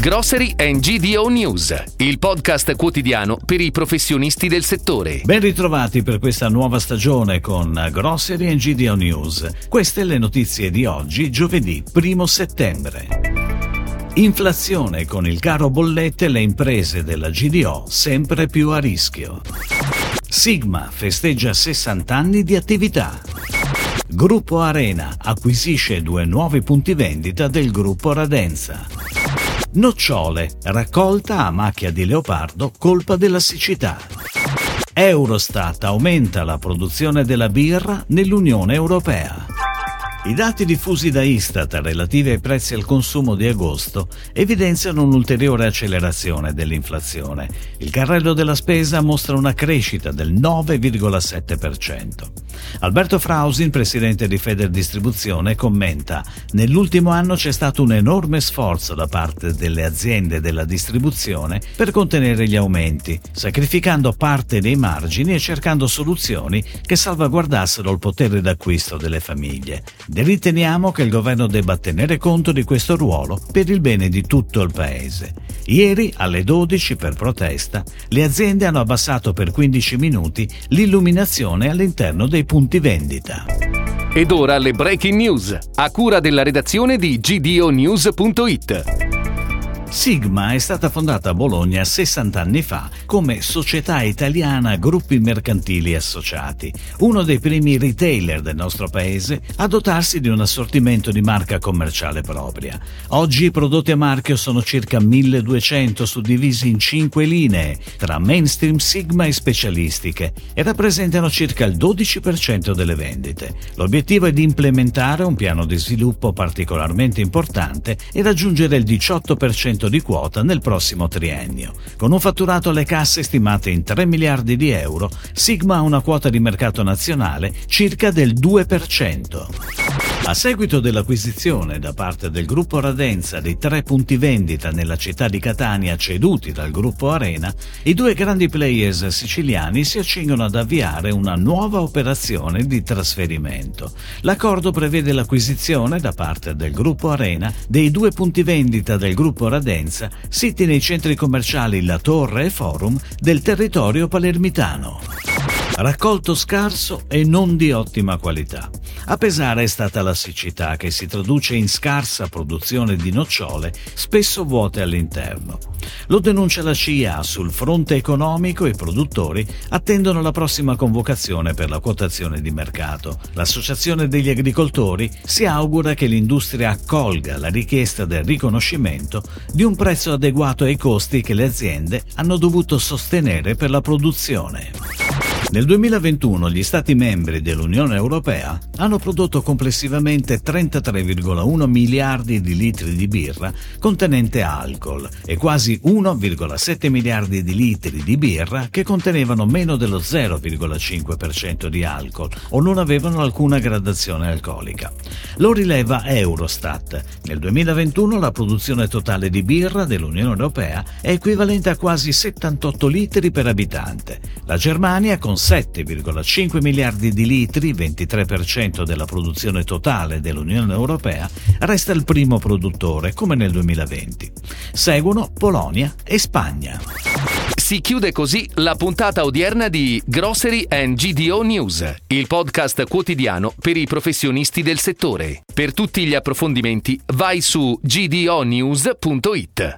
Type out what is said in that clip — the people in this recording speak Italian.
Grocery and GDO News, il podcast quotidiano per i professionisti del settore. Ben ritrovati per questa nuova stagione con Grocery and GDO News. Queste le notizie di oggi, giovedì 1 settembre. Inflazione con il caro bollette le imprese della GDO sempre più a rischio. Sigma festeggia 60 anni di attività. Gruppo Arena acquisisce due nuovi punti vendita del gruppo Radenza. Nocciole, raccolta a macchia di leopardo, colpa della siccità. Eurostat aumenta la produzione della birra nell'Unione Europea. I dati diffusi da Istat relativi ai prezzi al consumo di agosto evidenziano un'ulteriore accelerazione dell'inflazione. Il carrello della spesa mostra una crescita del 9,7%. Alberto Frausin, presidente di Federdistribuzione, commenta: Nell'ultimo anno c'è stato un enorme sforzo da parte delle aziende della distribuzione per contenere gli aumenti, sacrificando parte dei margini e cercando soluzioni che salvaguardassero il potere d'acquisto delle famiglie. Riteniamo che il governo debba tenere conto di questo ruolo per il bene di tutto il Paese. Ieri, alle 12, per protesta, le aziende hanno abbassato per 15 minuti l'illuminazione all'interno dei punti vendita. Ed ora le breaking news, a cura della redazione di gdonews.it. Sigma è stata fondata a Bologna 60 anni fa come Società Italiana Gruppi Mercantili Associati, uno dei primi retailer del nostro paese a dotarsi di un assortimento di marca commerciale propria. Oggi i prodotti a marchio sono circa 1200 suddivisi in 5 linee, tra mainstream, Sigma e specialistiche, e rappresentano circa il 12% delle vendite. L'obiettivo è di implementare un piano di sviluppo particolarmente importante e raggiungere il 18% di quota nel prossimo triennio. Con un fatturato alle casse stimate in 3 miliardi di euro, Sigma ha una quota di mercato nazionale circa del 2%. A seguito dell'acquisizione da parte del gruppo Radenza di tre punti vendita nella città di Catania ceduti dal gruppo Arena, i due grandi players siciliani si accingono ad avviare una nuova operazione di trasferimento. L'accordo prevede l'acquisizione da parte del gruppo Arena dei due punti vendita del gruppo Radenza siti nei centri commerciali La Torre e Forum del territorio palermitano raccolto scarso e non di ottima qualità. A pesare è stata la siccità che si traduce in scarsa produzione di nocciole, spesso vuote all'interno. Lo denuncia la CIA, sul fronte economico i produttori attendono la prossima convocazione per la quotazione di mercato. L'Associazione degli agricoltori si augura che l'industria accolga la richiesta del riconoscimento di un prezzo adeguato ai costi che le aziende hanno dovuto sostenere per la produzione. Nel 2021 gli Stati membri dell'Unione Europea hanno prodotto complessivamente 33,1 miliardi di litri di birra contenente alcol e quasi 1,7 miliardi di litri di birra che contenevano meno dello 0,5% di alcol o non avevano alcuna gradazione alcolica. Lo rileva Eurostat. Nel 2021 la produzione totale di birra dell'Unione Europea è equivalente a quasi 78 litri per abitante. La Germania con 7,5 miliardi di litri, 23% della produzione totale dell'Unione Europea, resta il primo produttore, come nel 2020. Seguono Polonia e Spagna. Si chiude così la puntata odierna di Grocery and GDO News, il podcast quotidiano per i professionisti del settore. Per tutti gli approfondimenti vai su gdonews.it.